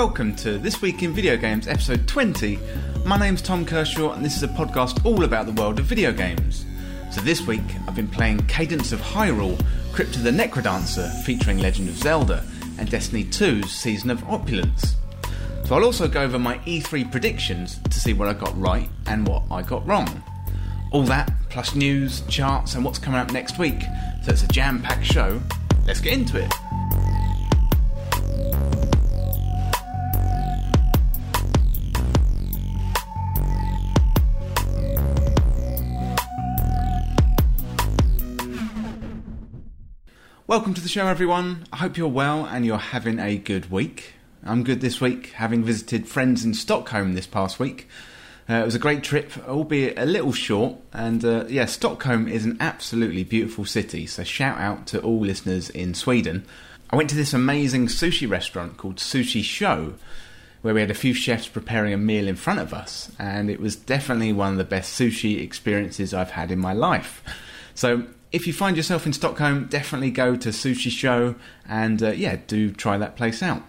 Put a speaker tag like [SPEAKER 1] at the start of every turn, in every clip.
[SPEAKER 1] welcome to This Week in Video Games, episode 20. My name's Tom Kershaw, and this is a podcast all about the world of video games. So this week, I've been playing Cadence of Hyrule, Crypt of the Necrodancer, featuring Legend of Zelda, and Destiny 2's Season of Opulence. So I'll also go over my E3 predictions to see what I got right and what I got wrong. All that, plus news, charts, and what's coming up next week. So it's a jam packed show. Let's get into it. Welcome to the show, everyone. I hope you're well and you're having a good week. I'm good this week, having visited friends in Stockholm this past week. Uh, it was a great trip, albeit a little short. And uh, yeah, Stockholm is an absolutely beautiful city, so shout out to all listeners in Sweden. I went to this amazing sushi restaurant called Sushi Show, where we had a few chefs preparing a meal in front of us, and it was definitely one of the best sushi experiences I've had in my life. So if you find yourself in Stockholm, definitely go to Sushi Show and uh, yeah, do try that place out.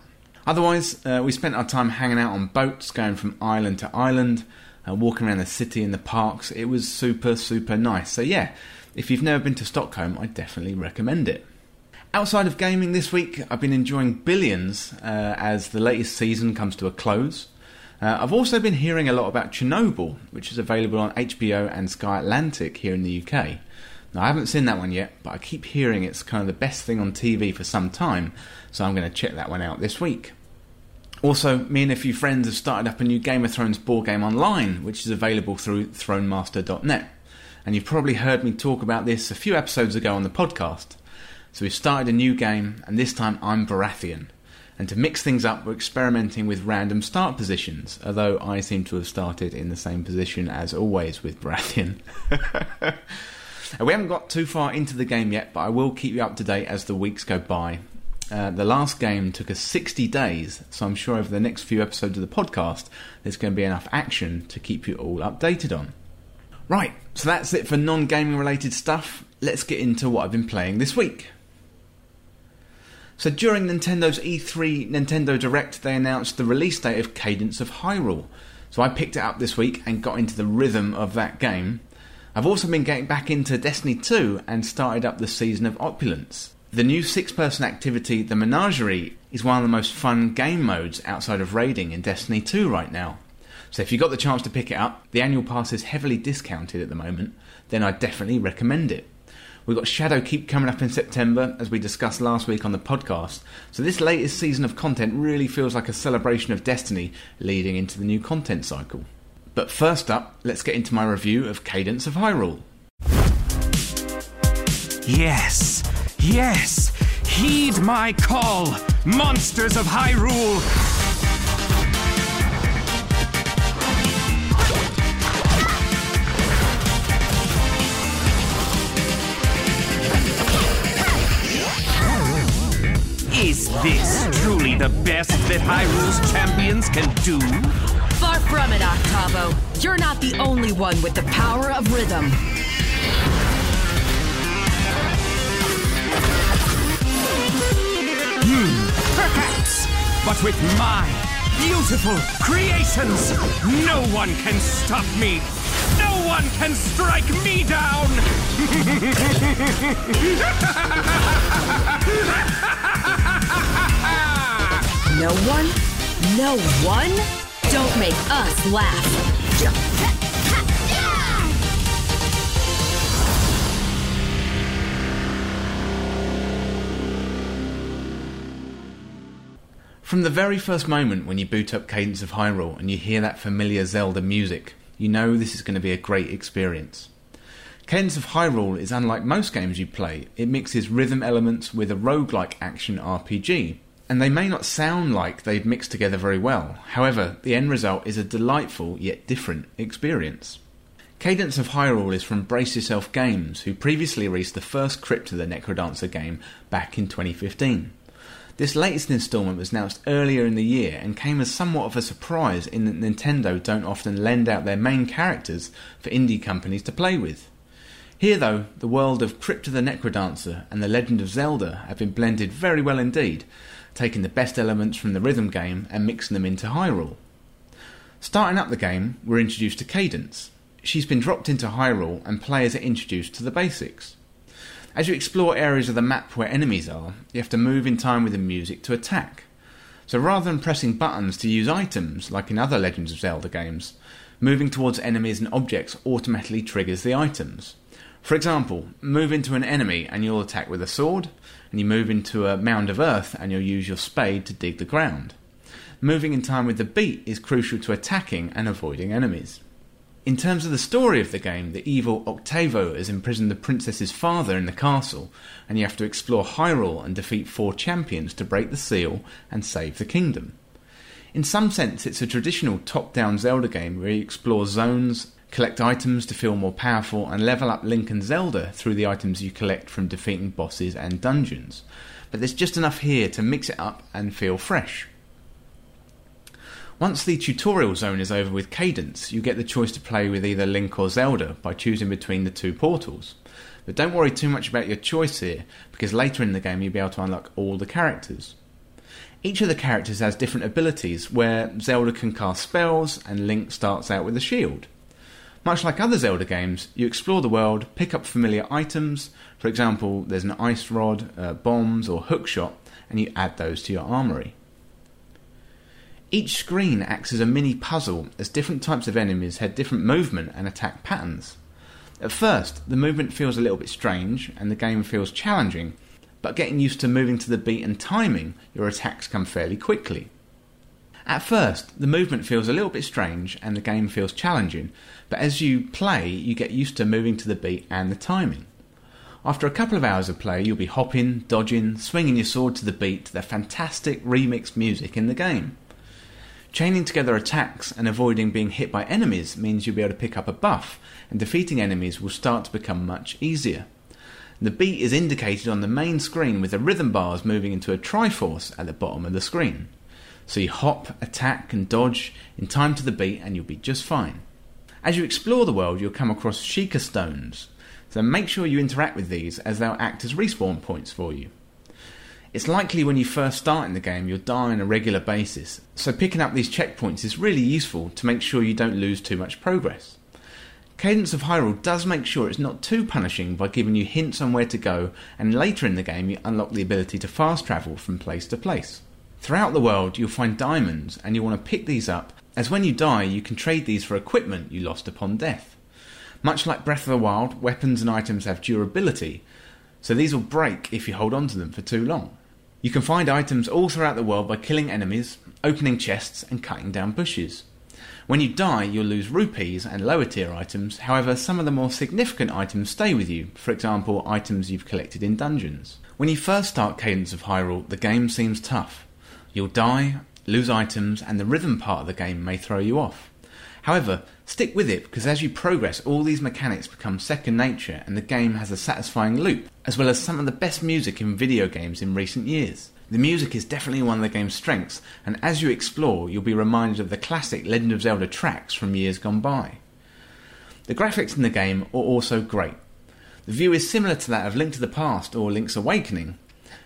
[SPEAKER 1] Otherwise, uh, we spent our time hanging out on boats, going from island to island, uh, walking around the city and the parks. It was super, super nice. So, yeah, if you've never been to Stockholm, I definitely recommend it. Outside of gaming this week, I've been enjoying Billions uh, as the latest season comes to a close. Uh, I've also been hearing a lot about Chernobyl, which is available on HBO and Sky Atlantic here in the UK. Now, I haven't seen that one yet, but I keep hearing it's kind of the best thing on TV for some time, so I'm going to check that one out this week. Also, me and a few friends have started up a new Game of Thrones board game online, which is available through thronemaster.net. And you've probably heard me talk about this a few episodes ago on the podcast. So we've started a new game, and this time I'm Baratheon. And to mix things up, we're experimenting with random start positions, although I seem to have started in the same position as always with Baratheon. we haven't got too far into the game yet, but I will keep you up to date as the weeks go by. Uh, the last game took us 60 days, so I'm sure over the next few episodes of the podcast, there's going to be enough action to keep you all updated on. Right, so that's it for non gaming related stuff. Let's get into what I've been playing this week. So during Nintendo's E3 Nintendo Direct, they announced the release date of Cadence of Hyrule. So I picked it up this week and got into the rhythm of that game. I've also been getting back into Destiny 2 and started up the Season of Opulence. The new six person activity, the Menagerie, is one of the most fun game modes outside of raiding in Destiny 2 right now. So if you got the chance to pick it up, the annual pass is heavily discounted at the moment, then I definitely recommend it. We've got Shadowkeep coming up in September, as we discussed last week on the podcast. So, this latest season of content really feels like a celebration of Destiny leading into the new content cycle. But first up, let's get into my review of Cadence of Hyrule.
[SPEAKER 2] Yes, yes, heed my call, monsters of Hyrule! Is this truly the best that Hyrule's champions can do?
[SPEAKER 3] From it, Octavo. You're not the only one with the power of rhythm. Hmm.
[SPEAKER 2] Perhaps, but with my beautiful creations, no one can stop me. No one can strike me down.
[SPEAKER 3] No one? No one? Don't make us laugh.
[SPEAKER 1] From the very first moment when you boot up Cadence of Hyrule and you hear that familiar Zelda music, you know this is going to be a great experience. Cadence of Hyrule is unlike most games you play, it mixes rhythm elements with a roguelike action RPG. And they may not sound like they've mixed together very well, however, the end result is a delightful yet different experience. Cadence of Hyrule is from Brace Yourself Games, who previously released the first Crypt of the Necrodancer game back in 2015. This latest installment was announced earlier in the year and came as somewhat of a surprise in that Nintendo don't often lend out their main characters for indie companies to play with. Here, though, the world of Crypt of the Necrodancer and the Legend of Zelda have been blended very well indeed, taking the best elements from the rhythm game and mixing them into Hyrule. Starting up the game, we're introduced to Cadence. She's been dropped into Hyrule and players are introduced to the basics. As you explore areas of the map where enemies are, you have to move in time with the music to attack. So rather than pressing buttons to use items, like in other Legends of Zelda games, moving towards enemies and objects automatically triggers the items. For example, move into an enemy and you'll attack with a sword, and you move into a mound of earth and you'll use your spade to dig the ground. Moving in time with the beat is crucial to attacking and avoiding enemies. In terms of the story of the game, the evil Octavo has imprisoned the princess's father in the castle, and you have to explore Hyrule and defeat four champions to break the seal and save the kingdom. In some sense, it's a traditional top down Zelda game where you explore zones, collect items to feel more powerful, and level up Link and Zelda through the items you collect from defeating bosses and dungeons. But there's just enough here to mix it up and feel fresh. Once the tutorial zone is over with Cadence, you get the choice to play with either Link or Zelda by choosing between the two portals. But don't worry too much about your choice here, because later in the game you'll be able to unlock all the characters. Each of the characters has different abilities, where Zelda can cast spells and Link starts out with a shield. Much like other Zelda games, you explore the world, pick up familiar items, for example, there's an ice rod, uh, bombs, or hookshot, and you add those to your armory. Each screen acts as a mini puzzle as different types of enemies had different movement and attack patterns. At first, the movement feels a little bit strange and the game feels challenging, but getting used to moving to the beat and timing, your attacks come fairly quickly. At first, the movement feels a little bit strange and the game feels challenging, but as you play, you get used to moving to the beat and the timing. After a couple of hours of play, you'll be hopping, dodging, swinging your sword to the beat to the fantastic remixed music in the game. Chaining together attacks and avoiding being hit by enemies means you'll be able to pick up a buff, and defeating enemies will start to become much easier. The beat is indicated on the main screen with the rhythm bars moving into a Triforce at the bottom of the screen. So you hop, attack, and dodge in time to the beat, and you'll be just fine. As you explore the world, you'll come across Sheikah stones, so make sure you interact with these as they'll act as respawn points for you. It's likely when you first start in the game you'll die on a regular basis, so picking up these checkpoints is really useful to make sure you don't lose too much progress. Cadence of Hyrule does make sure it's not too punishing by giving you hints on where to go, and later in the game you unlock the ability to fast travel from place to place. Throughout the world you'll find diamonds, and you'll want to pick these up, as when you die you can trade these for equipment you lost upon death. Much like Breath of the Wild, weapons and items have durability, so these will break if you hold on to them for too long. You can find items all throughout the world by killing enemies, opening chests, and cutting down bushes. When you die, you'll lose rupees and lower tier items, however, some of the more significant items stay with you, for example, items you've collected in dungeons. When you first start Cadence of Hyrule, the game seems tough. You'll die, lose items, and the rhythm part of the game may throw you off. However, stick with it because as you progress, all these mechanics become second nature and the game has a satisfying loop, as well as some of the best music in video games in recent years. The music is definitely one of the game's strengths, and as you explore, you'll be reminded of the classic Legend of Zelda tracks from years gone by. The graphics in the game are also great. The view is similar to that of Link to the Past or Link's Awakening,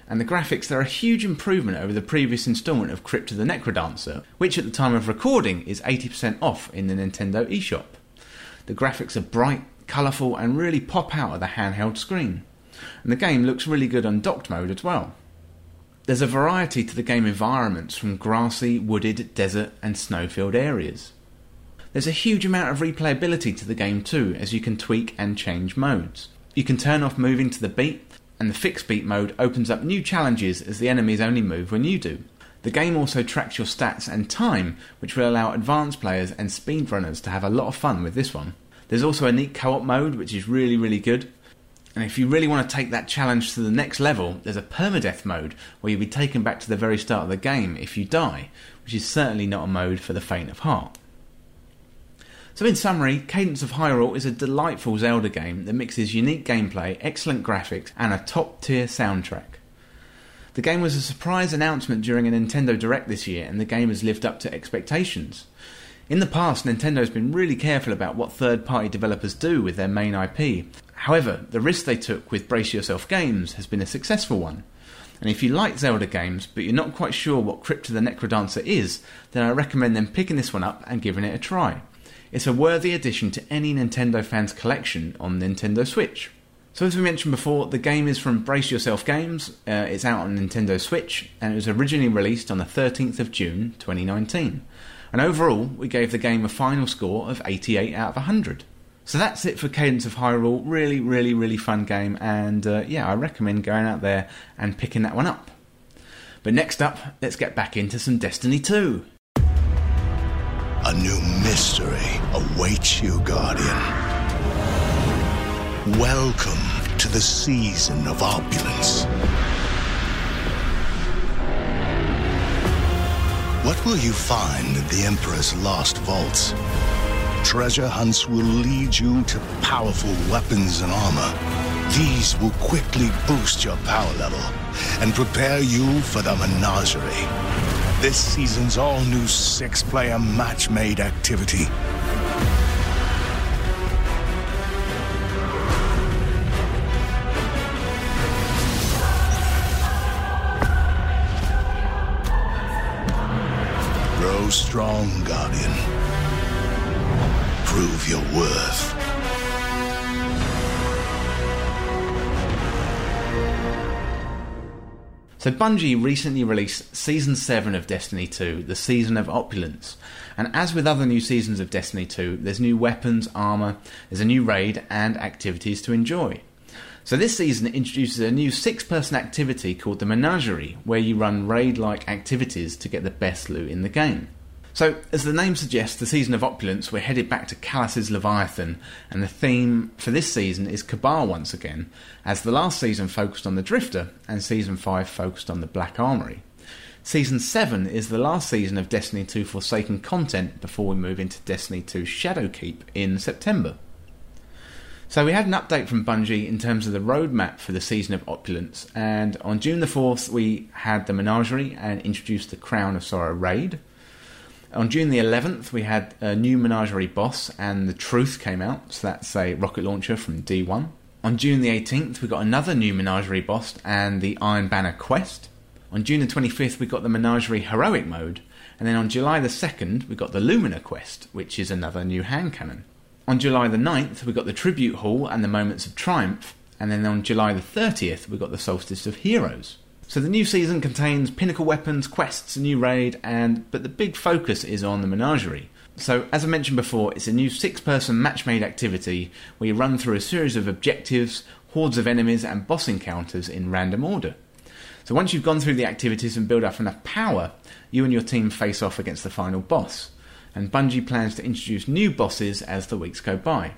[SPEAKER 1] and the graphics are a huge improvement over the previous instalment of Crypt of the Necrodancer, which at the time of recording is 80% off in the Nintendo eShop. The graphics are bright, colourful, and really pop out of the handheld screen. And the game looks really good on docked mode as well. There's a variety to the game environments from grassy, wooded, desert, and snowfield areas. There's a huge amount of replayability to the game too, as you can tweak and change modes. You can turn off moving to the beat and the fixed beat mode opens up new challenges as the enemies only move when you do. The game also tracks your stats and time, which will allow advanced players and speedrunners to have a lot of fun with this one. There's also a neat co op mode, which is really, really good. And if you really want to take that challenge to the next level, there's a permadeath mode where you'll be taken back to the very start of the game if you die, which is certainly not a mode for the faint of heart. So, in summary, Cadence of Hyrule is a delightful Zelda game that mixes unique gameplay, excellent graphics, and a top tier soundtrack. The game was a surprise announcement during a Nintendo Direct this year, and the game has lived up to expectations. In the past, Nintendo has been really careful about what third party developers do with their main IP. However, the risk they took with Brace Yourself Games has been a successful one. And if you like Zelda games, but you're not quite sure what Crypt of the Necrodancer is, then I recommend them picking this one up and giving it a try. It's a worthy addition to any Nintendo fan's collection on Nintendo Switch. So, as we mentioned before, the game is from Brace Yourself Games. Uh, it's out on Nintendo Switch, and it was originally released on the 13th of June 2019. And overall, we gave the game a final score of 88 out of 100. So that's it for Cadence of Hyrule. Really, really, really fun game, and uh, yeah, I recommend going out there and picking that one up. But next up, let's get back into some Destiny 2.
[SPEAKER 4] A new mystery awaits you, Guardian. Welcome to the season of opulence. What will you find in the Emperor's lost vaults? Treasure hunts will lead you to powerful weapons and armor. These will quickly boost your power level and prepare you for the menagerie. This season's all new six player match made activity. Grow strong, Guardian. Prove your worth.
[SPEAKER 1] So Bungie recently released Season 7 of Destiny 2, the Season of Opulence. And as with other new seasons of Destiny 2, there's new weapons, armour, there's a new raid, and activities to enjoy. So this season introduces a new six-person activity called the Menagerie, where you run raid-like activities to get the best loot in the game. So, as the name suggests, the season of opulence, we're headed back to Calus's Leviathan, and the theme for this season is Cabal once again, as the last season focused on the Drifter, and season 5 focused on the Black Armory. Season 7 is the last season of Destiny 2 Forsaken content before we move into Destiny 2 Shadowkeep in September. So we had an update from Bungie in terms of the roadmap for the season of opulence, and on June the 4th we had the Menagerie and introduced the Crown of Sorrow raid. On June the 11th, we had a new Menagerie boss, and the Truth came out, so that's a rocket launcher from D1. On June the 18th, we got another new Menagerie boss and the Iron Banner quest. On June the 25th, we got the Menagerie heroic mode, and then on July the 2nd, we got the Lumina quest, which is another new hand cannon. On July the 9th, we got the Tribute Hall and the Moments of Triumph, and then on July the 30th, we got the Solstice of Heroes. So the new season contains pinnacle weapons, quests, a new raid, and but the big focus is on the menagerie. So as I mentioned before, it's a new six-person match-made activity where you run through a series of objectives, hordes of enemies, and boss encounters in random order. So once you've gone through the activities and build up enough power, you and your team face off against the final boss. And Bungie plans to introduce new bosses as the weeks go by.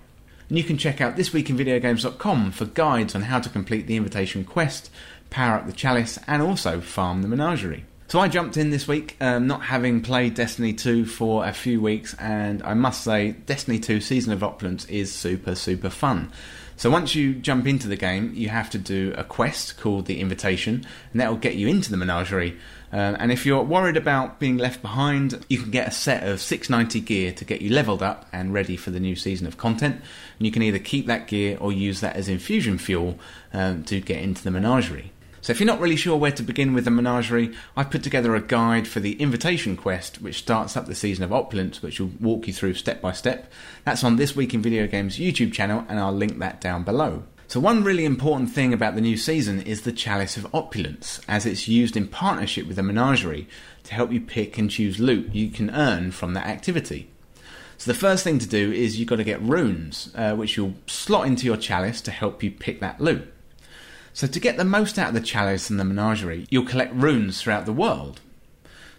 [SPEAKER 1] And you can check out thisweekinvideogames.com for guides on how to complete the invitation quest, power up the chalice, and also farm the menagerie. So I jumped in this week, um, not having played Destiny 2 for a few weeks, and I must say, Destiny 2 Season of Opulence is super, super fun. So once you jump into the game, you have to do a quest called the Invitation, and that will get you into the menagerie. Um, and if you're worried about being left behind, you can get a set of 690 gear to get you leveled up and ready for the new season of content. And you can either keep that gear or use that as infusion fuel um, to get into the menagerie. So if you're not really sure where to begin with the menagerie, I've put together a guide for the invitation quest, which starts up the season of opulence, which will walk you through step by step. That's on this week in video games YouTube channel, and I'll link that down below. So one really important thing about the new season is the chalice of opulence, as it's used in partnership with the menagerie to help you pick and choose loot you can earn from that activity. So the first thing to do is you've got to get runes, uh, which you'll slot into your chalice to help you pick that loot. So, to get the most out of the chalice and the menagerie, you'll collect runes throughout the world.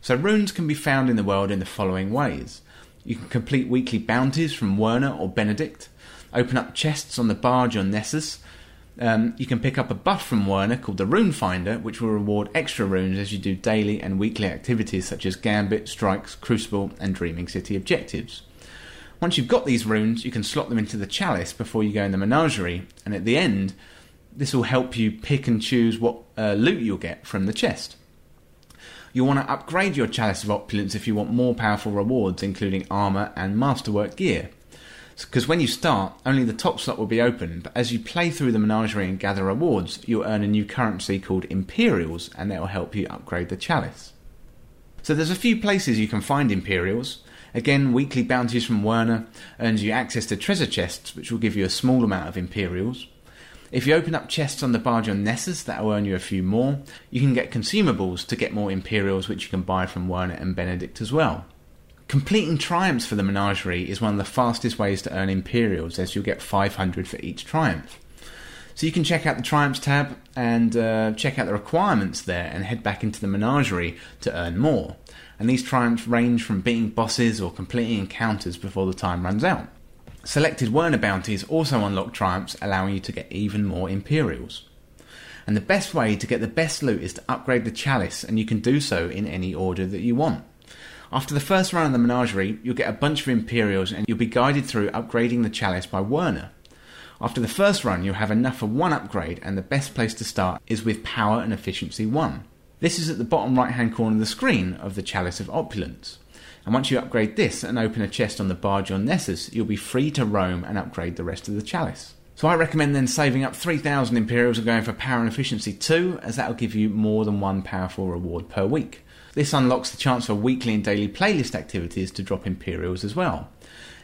[SPEAKER 1] So, runes can be found in the world in the following ways you can complete weekly bounties from Werner or Benedict, open up chests on the barge on Nessus. Um, you can pick up a buff from Werner called the Rune Finder, which will reward extra runes as you do daily and weekly activities such as Gambit, Strikes, Crucible, and Dreaming City objectives. Once you've got these runes, you can slot them into the chalice before you go in the menagerie, and at the end, this will help you pick and choose what uh, loot you'll get from the chest. You'll want to upgrade your Chalice of Opulence if you want more powerful rewards, including armour and masterwork gear. Because when you start, only the top slot will be open, but as you play through the menagerie and gather rewards, you'll earn a new currency called Imperials, and that will help you upgrade the chalice. So there's a few places you can find Imperials. Again, weekly bounties from Werner earns you access to treasure chests, which will give you a small amount of Imperials. If you open up chests on the barge on Nessus, that will earn you a few more. You can get consumables to get more Imperials, which you can buy from Werner and Benedict as well. Completing triumphs for the menagerie is one of the fastest ways to earn Imperials, as you'll get 500 for each triumph. So you can check out the Triumphs tab and uh, check out the requirements there and head back into the menagerie to earn more. And these triumphs range from beating bosses or completing encounters before the time runs out. Selected Werner bounties also unlock triumphs, allowing you to get even more Imperials. And the best way to get the best loot is to upgrade the chalice, and you can do so in any order that you want. After the first run of the menagerie, you'll get a bunch of Imperials and you'll be guided through upgrading the chalice by Werner. After the first run, you'll have enough for one upgrade, and the best place to start is with Power and Efficiency 1. This is at the bottom right hand corner of the screen of the Chalice of Opulence. And once you upgrade this and open a chest on the barge on Nessus, you'll be free to roam and upgrade the rest of the Chalice. So I recommend then saving up 3,000 Imperials and going for Power and Efficiency 2, as that'll give you more than one powerful reward per week. This unlocks the chance for weekly and daily playlist activities to drop Imperials as well.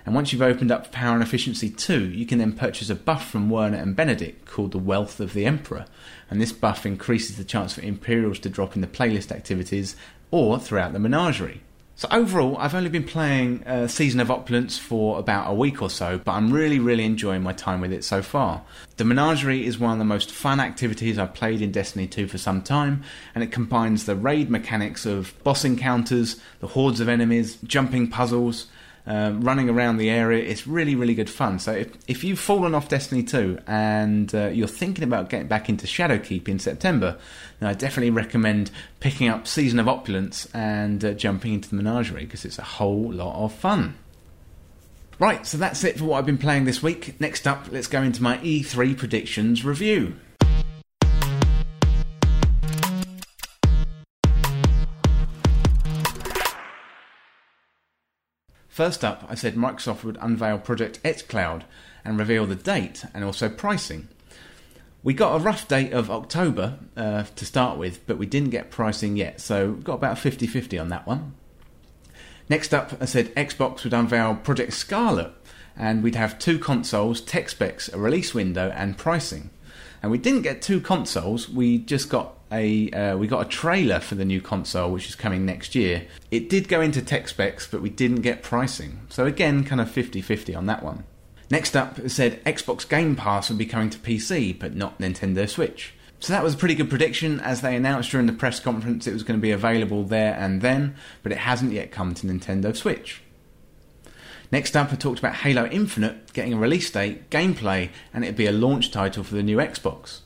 [SPEAKER 1] And once you've opened up Power and Efficiency 2, you can then purchase a buff from Werner and Benedict called the Wealth of the Emperor. And this buff increases the chance for Imperials to drop in the playlist activities or throughout the menagerie. So overall, I've only been playing uh, Season of Opulence for about a week or so, but I'm really, really enjoying my time with it so far. The Menagerie is one of the most fun activities I've played in Destiny 2 for some time, and it combines the raid mechanics of boss encounters, the hordes of enemies, jumping puzzles, um, running around the area. It's really, really good fun. So if, if you've fallen off Destiny 2 and uh, you're thinking about getting back into Shadowkeep in September, then I definitely recommend picking up Season of Opulence and uh, jumping into the Menagerie because it's a whole lot of fun. Right, so that's it for what I've been playing this week. Next up, let's go into my E3 predictions review. First up, I said Microsoft would unveil Project xCloud and reveal the date and also pricing. We got a rough date of October uh, to start with, but we didn't get pricing yet, so we've got about 50 50 on that one. Next up, I said Xbox would unveil Project Scarlet and we'd have two consoles, tech specs, a release window, and pricing. And we didn't get two consoles, we just got a uh, we got a trailer for the new console, which is coming next year. It did go into tech specs, but we didn't get pricing. So again, kind of 50-50 on that one. Next up, it said Xbox Game Pass would be coming to PC, but not Nintendo Switch. So that was a pretty good prediction, as they announced during the press conference it was going to be available there and then, but it hasn't yet come to Nintendo Switch. Next up, I talked about Halo Infinite getting a release date, gameplay, and it'd be a launch title for the new Xbox.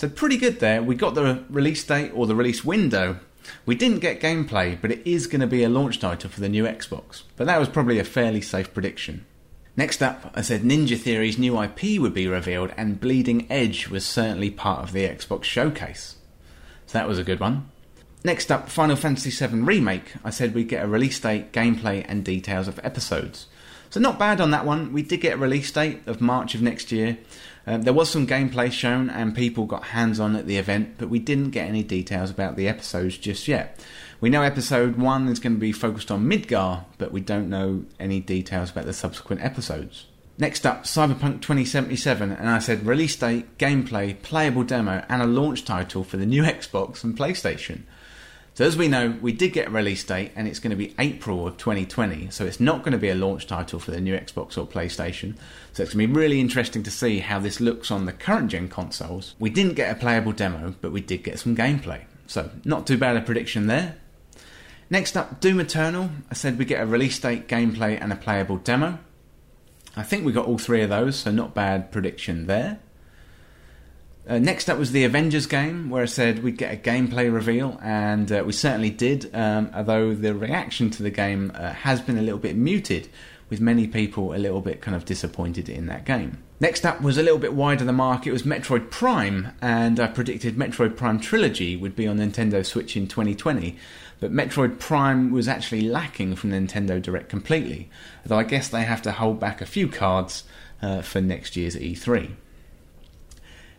[SPEAKER 1] So pretty good there. We got the release date or the release window. We didn't get gameplay, but it is going to be a launch title for the new Xbox. But that was probably a fairly safe prediction. Next up, I said Ninja Theory's new IP would be revealed, and Bleeding Edge was certainly part of the Xbox showcase. So that was a good one. Next up, Final Fantasy VII Remake. I said we'd get a release date, gameplay, and details of episodes. So not bad on that one. We did get a release date of March of next year. Um, there was some gameplay shown and people got hands on at the event, but we didn't get any details about the episodes just yet. We know episode 1 is going to be focused on Midgar, but we don't know any details about the subsequent episodes. Next up, Cyberpunk 2077, and I said release date, gameplay, playable demo, and a launch title for the new Xbox and PlayStation. So as we know, we did get a release date, and it's going to be April of 2020. So it's not going to be a launch title for the new Xbox or PlayStation. So it's going to be really interesting to see how this looks on the current gen consoles. We didn't get a playable demo, but we did get some gameplay. So not too bad a prediction there. Next up, Doom Eternal. I said we get a release date, gameplay, and a playable demo. I think we got all three of those, so not bad prediction there. Uh, next up was the Avengers game, where I said we'd get a gameplay reveal, and uh, we certainly did, um, although the reaction to the game uh, has been a little bit muted. with many people a little bit kind of disappointed in that game. Next up was a little bit wider the mark. It was Metroid Prime, and I predicted Metroid Prime Trilogy would be on Nintendo Switch in 2020. But Metroid Prime was actually lacking from Nintendo Direct completely, though I guess they have to hold back a few cards uh, for next year's E3.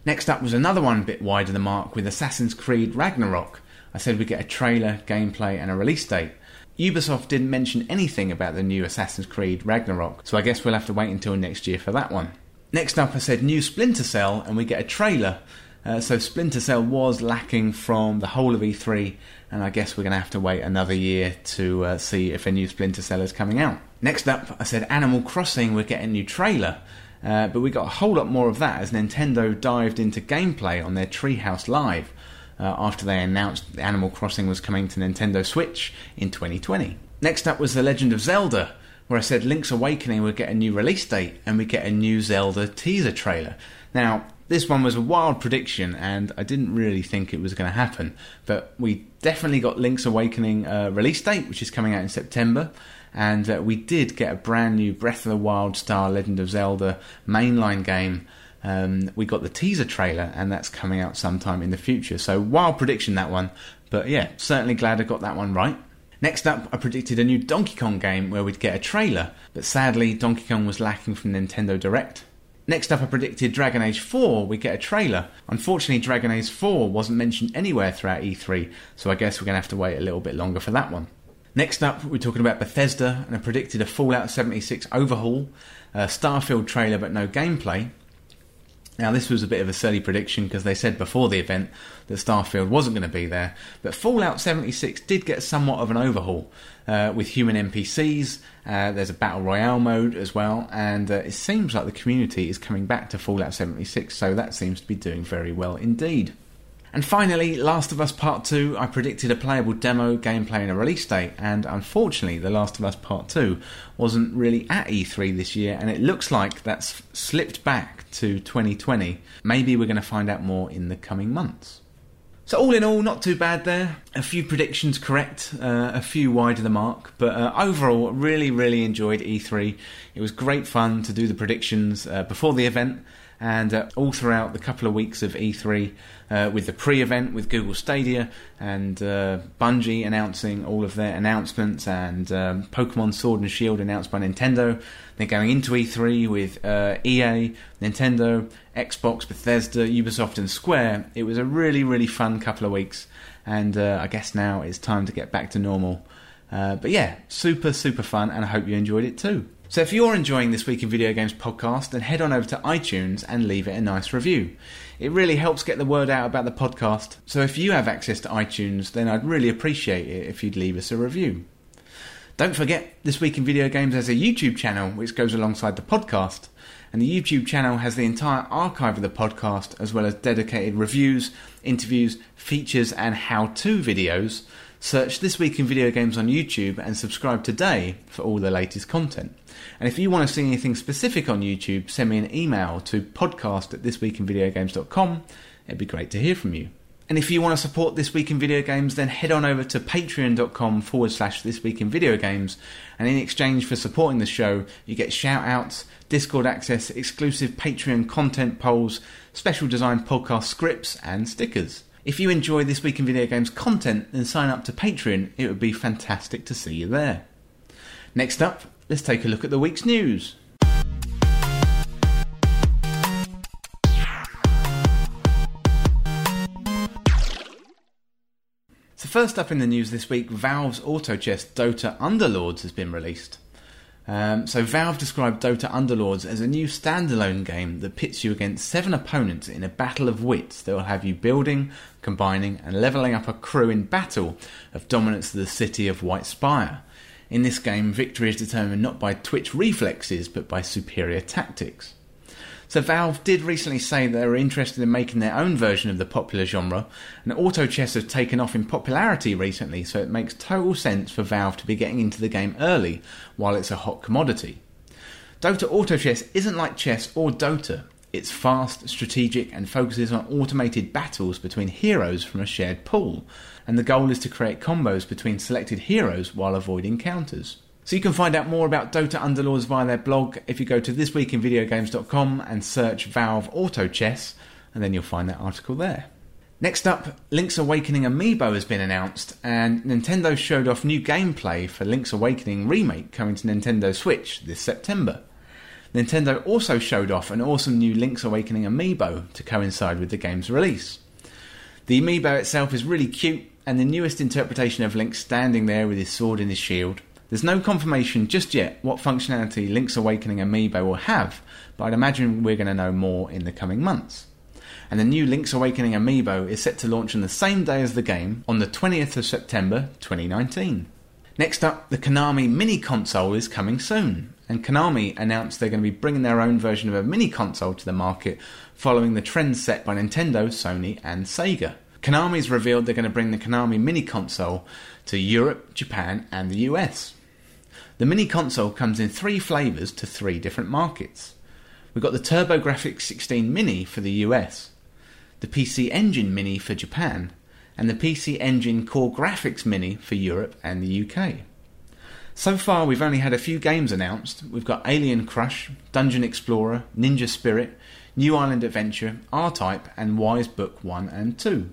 [SPEAKER 1] Next up was another one bit wider the mark with Assassin's Creed Ragnarok. I said we'd get a trailer, gameplay, and a release date. Ubisoft didn't mention anything about the new Assassin's Creed Ragnarok, so I guess we'll have to wait until next year for that one. Next up, I said new Splinter Cell, and we get a trailer. Uh, so Splinter Cell was lacking from the whole of E3, and I guess we're going to have to wait another year to uh, see if a new Splinter Cell is coming out. Next up, I said Animal Crossing, we're getting a new trailer. Uh, but we got a whole lot more of that as Nintendo dived into gameplay on their Treehouse Live uh, after they announced Animal Crossing was coming to Nintendo Switch in 2020. Next up was The Legend of Zelda, where I said Link's Awakening would get a new release date and we get a new Zelda teaser trailer. Now, this one was a wild prediction, and I didn't really think it was going to happen. But we definitely got Link's Awakening uh, release date, which is coming out in September, and uh, we did get a brand new Breath of the Wild Star Legend of Zelda mainline game. Um, we got the teaser trailer, and that's coming out sometime in the future. So, wild prediction that one, but yeah, certainly glad I got that one right. Next up, I predicted a new Donkey Kong game where we'd get a trailer, but sadly, Donkey Kong was lacking from Nintendo Direct. Next up, I predicted Dragon Age 4 we'd get a trailer. Unfortunately, Dragon Age 4 wasn't mentioned anywhere throughout E3, so I guess we're going to have to wait a little bit longer for that one. Next up, we're talking about Bethesda, and I predicted a Fallout 76 overhaul, a Starfield trailer but no gameplay, now, this was a bit of a silly prediction because they said before the event that Starfield wasn't going to be there, but Fallout 76 did get somewhat of an overhaul uh, with human NPCs. Uh, there's a battle royale mode as well, and uh, it seems like the community is coming back to Fallout 76, so that seems to be doing very well indeed. And finally, Last of Us Part 2, I predicted a playable demo, gameplay, and a release date, and unfortunately, The Last of Us Part 2 wasn't really at E3 this year, and it looks like that's slipped back to 2020. Maybe we're going to find out more in the coming months. So, all in all, not too bad there. A few predictions correct, uh, a few wide of the mark, but uh, overall, really, really enjoyed E3. It was great fun to do the predictions uh, before the event and uh, all throughout the couple of weeks of E3 uh, with the pre-event with Google Stadia and uh, Bungie announcing all of their announcements and um, Pokemon Sword and Shield announced by Nintendo. They're going into E3 with uh, EA, Nintendo, Xbox, Bethesda, Ubisoft, and Square. It was a really, really fun couple of weeks, and uh, I guess now it's time to get back to normal. Uh, but yeah, super, super fun, and I hope you enjoyed it too. So if you're enjoying this Week in Video Games podcast, then head on over to iTunes and leave it a nice review. It really helps get the word out about the podcast. So if you have access to iTunes, then I'd really appreciate it if you'd leave us a review. Don't forget, This Week in Video Games has a YouTube channel which goes alongside the podcast. And the YouTube channel has the entire archive of the podcast, as well as dedicated reviews, interviews, features, and how to videos. Search This Week in Video Games on YouTube and subscribe today for all the latest content. And if you want to see anything specific on YouTube, send me an email to podcast at thisweekinvideogames.com. It'd be great to hear from you. And if you want to support This Week in Video Games, then head on over to patreon.com forward slash This Week in Video Games. And in exchange for supporting the show, you get shout outs, Discord access, exclusive Patreon content polls, special designed podcast scripts, and stickers. If you enjoy This Week in Video Games content, then sign up to Patreon. It would be fantastic to see you there. Next up, let's take a look at the week's news. So, first up in the news this week, Valve's auto chess Dota Underlords has been released. Um, so, Valve described Dota Underlords as a new standalone game that pits you against seven opponents in a battle of wits that will have you building, combining, and leveling up a crew in battle of dominance of the city of White Spire. In this game, victory is determined not by twitch reflexes but by superior tactics. So, Valve did recently say they were interested in making their own version of the popular genre, and auto chess has taken off in popularity recently, so it makes total sense for Valve to be getting into the game early while it's a hot commodity. Dota Auto Chess isn't like chess or Dota. It's fast, strategic, and focuses on automated battles between heroes from a shared pool, and the goal is to create combos between selected heroes while avoiding counters. So you can find out more about Dota Underlords via their blog if you go to thisweekinvideogames.com and search Valve Auto Chess, and then you'll find that article there. Next up, Link's Awakening Amiibo has been announced, and Nintendo showed off new gameplay for Link's Awakening Remake coming to Nintendo Switch this September. Nintendo also showed off an awesome new Link's Awakening Amiibo to coincide with the game's release. The Amiibo itself is really cute, and the newest interpretation of Link standing there with his sword in his shield. There's no confirmation just yet what functionality Link's Awakening Amiibo will have, but I'd imagine we're going to know more in the coming months and the new Link's Awakening amiibo is set to launch on the same day as the game on the 20th of September 2019. Next up, the Konami mini console is coming soon, and Konami announced they're going to be bringing their own version of a mini console to the market following the trends set by Nintendo, Sony, and Sega. Konami's revealed they're going to bring the Konami mini console to Europe, Japan, and the US. The mini console comes in three flavours to three different markets. We've got the TurboGrafx 16 Mini for the US, the PC Engine Mini for Japan, and the PC Engine CoreGrafx Mini for Europe and the UK. So far, we've only had a few games announced. We've got Alien Crush, Dungeon Explorer, Ninja Spirit, New Island Adventure, R Type, and Ys Book 1 and 2.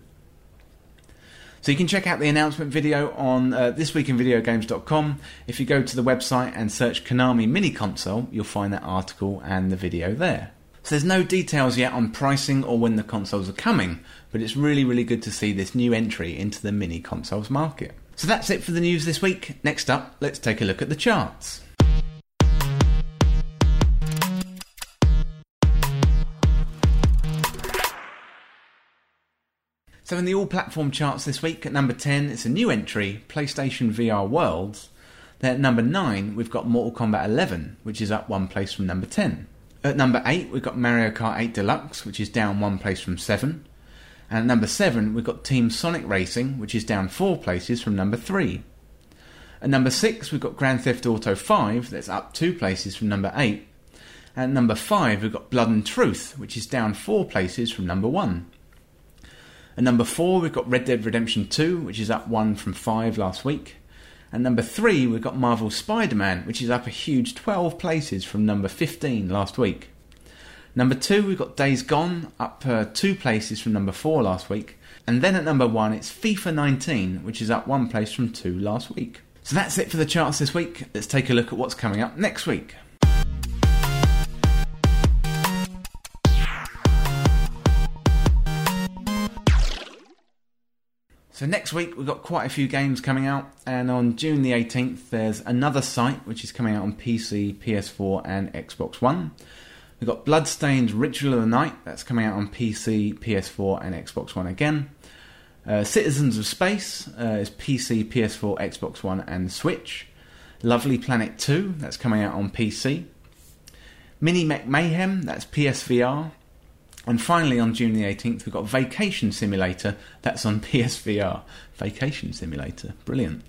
[SPEAKER 1] So you can check out the announcement video on uh, thisweekinvideogames.com. If you go to the website and search Konami Mini Console, you'll find that article and the video there. So there's no details yet on pricing or when the consoles are coming, but it's really, really good to see this new entry into the mini consoles market. So that's it for the news this week. Next up, let's take a look at the charts. So in the all platform charts this week, at number 10, it's a new entry, PlayStation VR Worlds. Then at number 9, we've got Mortal Kombat 11, which is up one place from number 10. At number 8, we've got Mario Kart 8 Deluxe, which is down one place from 7. And at number 7, we've got Team Sonic Racing, which is down four places from number 3. At number 6, we've got Grand Theft Auto 5, that's up two places from number 8. And at number 5, we've got Blood and Truth, which is down four places from number 1. At number 4, we've got Red Dead Redemption 2, which is up one from 5 last week. And number three, we've got Marvel Spider Man, which is up a huge 12 places from number 15 last week. Number two, we've got Days Gone, up uh, two places from number four last week. And then at number one, it's FIFA 19, which is up one place from two last week. So that's it for the charts this week. Let's take a look at what's coming up next week. So next week we've got quite a few games coming out, and on June the 18th there's Another Sight which is coming out on PC, PS4, and Xbox One. We've got Bloodstained Ritual of the Night that's coming out on PC, PS4, and Xbox One again. Uh, Citizens of Space uh, is PC, PS4, Xbox One, and Switch. Lovely Planet 2 that's coming out on PC. Mini Mech Mayhem that's PSVR. And finally, on June the 18th, we've got Vacation Simulator. That's on PSVR. Vacation Simulator. Brilliant.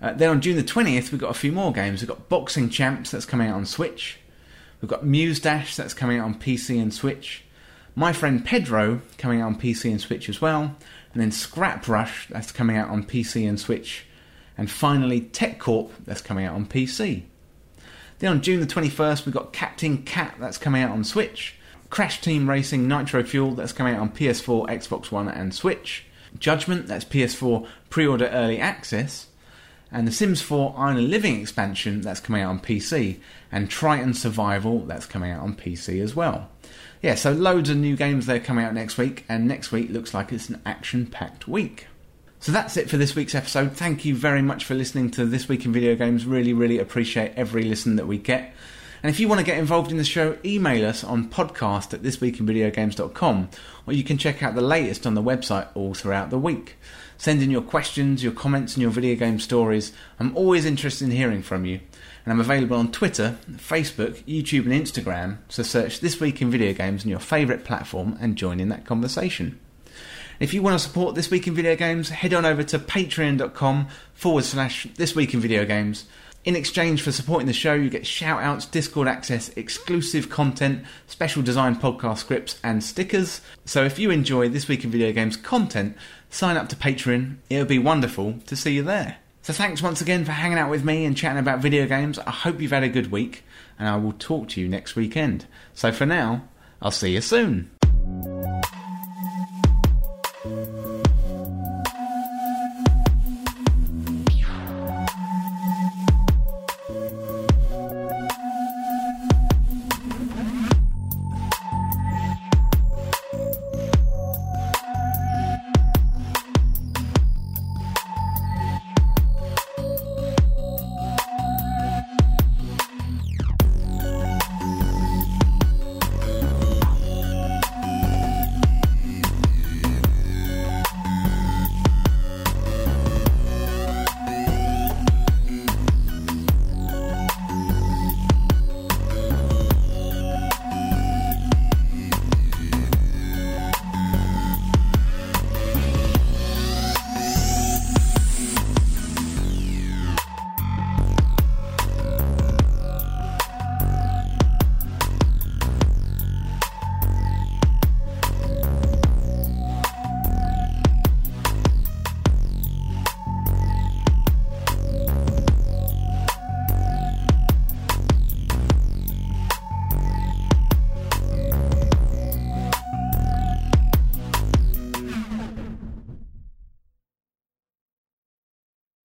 [SPEAKER 1] Uh, then on June the 20th, we've got a few more games. We've got Boxing Champs, that's coming out on Switch. We've got Muse Dash, that's coming out on PC and Switch. My Friend Pedro, coming out on PC and Switch as well. And then Scrap Rush, that's coming out on PC and Switch. And finally, Tech Corp, that's coming out on PC. Then on June the 21st, we've got Captain Cat, that's coming out on Switch. Crash Team Racing Nitro Fuel, that's coming out on PS4, Xbox One, and Switch. Judgment, that's PS4 pre order early access. And The Sims 4 Island Living expansion, that's coming out on PC. And Triton Survival, that's coming out on PC as well. Yeah, so loads of new games there coming out next week, and next week looks like it's an action packed week. So that's it for this week's episode. Thank you very much for listening to This Week in Video Games. Really, really appreciate every listen that we get. And if you want to get involved in the show, email us on podcast at thisweekinvideogames.com or you can check out the latest on the website all throughout the week. Send in your questions, your comments, and your video game stories. I'm always interested in hearing from you. And I'm available on Twitter, Facebook, YouTube, and Instagram, so search This Week in Video Games on your favourite platform and join in that conversation. If you want to support This Week in Video Games, head on over to patreon.com forward slash This Week in Video Games in exchange for supporting the show, you get shout outs, Discord access, exclusive content, special design podcast scripts, and stickers. So if you enjoy This Week in Video Games content, sign up to Patreon. It would be wonderful to see you there. So thanks once again for hanging out with me and chatting about video games. I hope you've had a good week, and I will talk to you next weekend. So for now, I'll see you soon.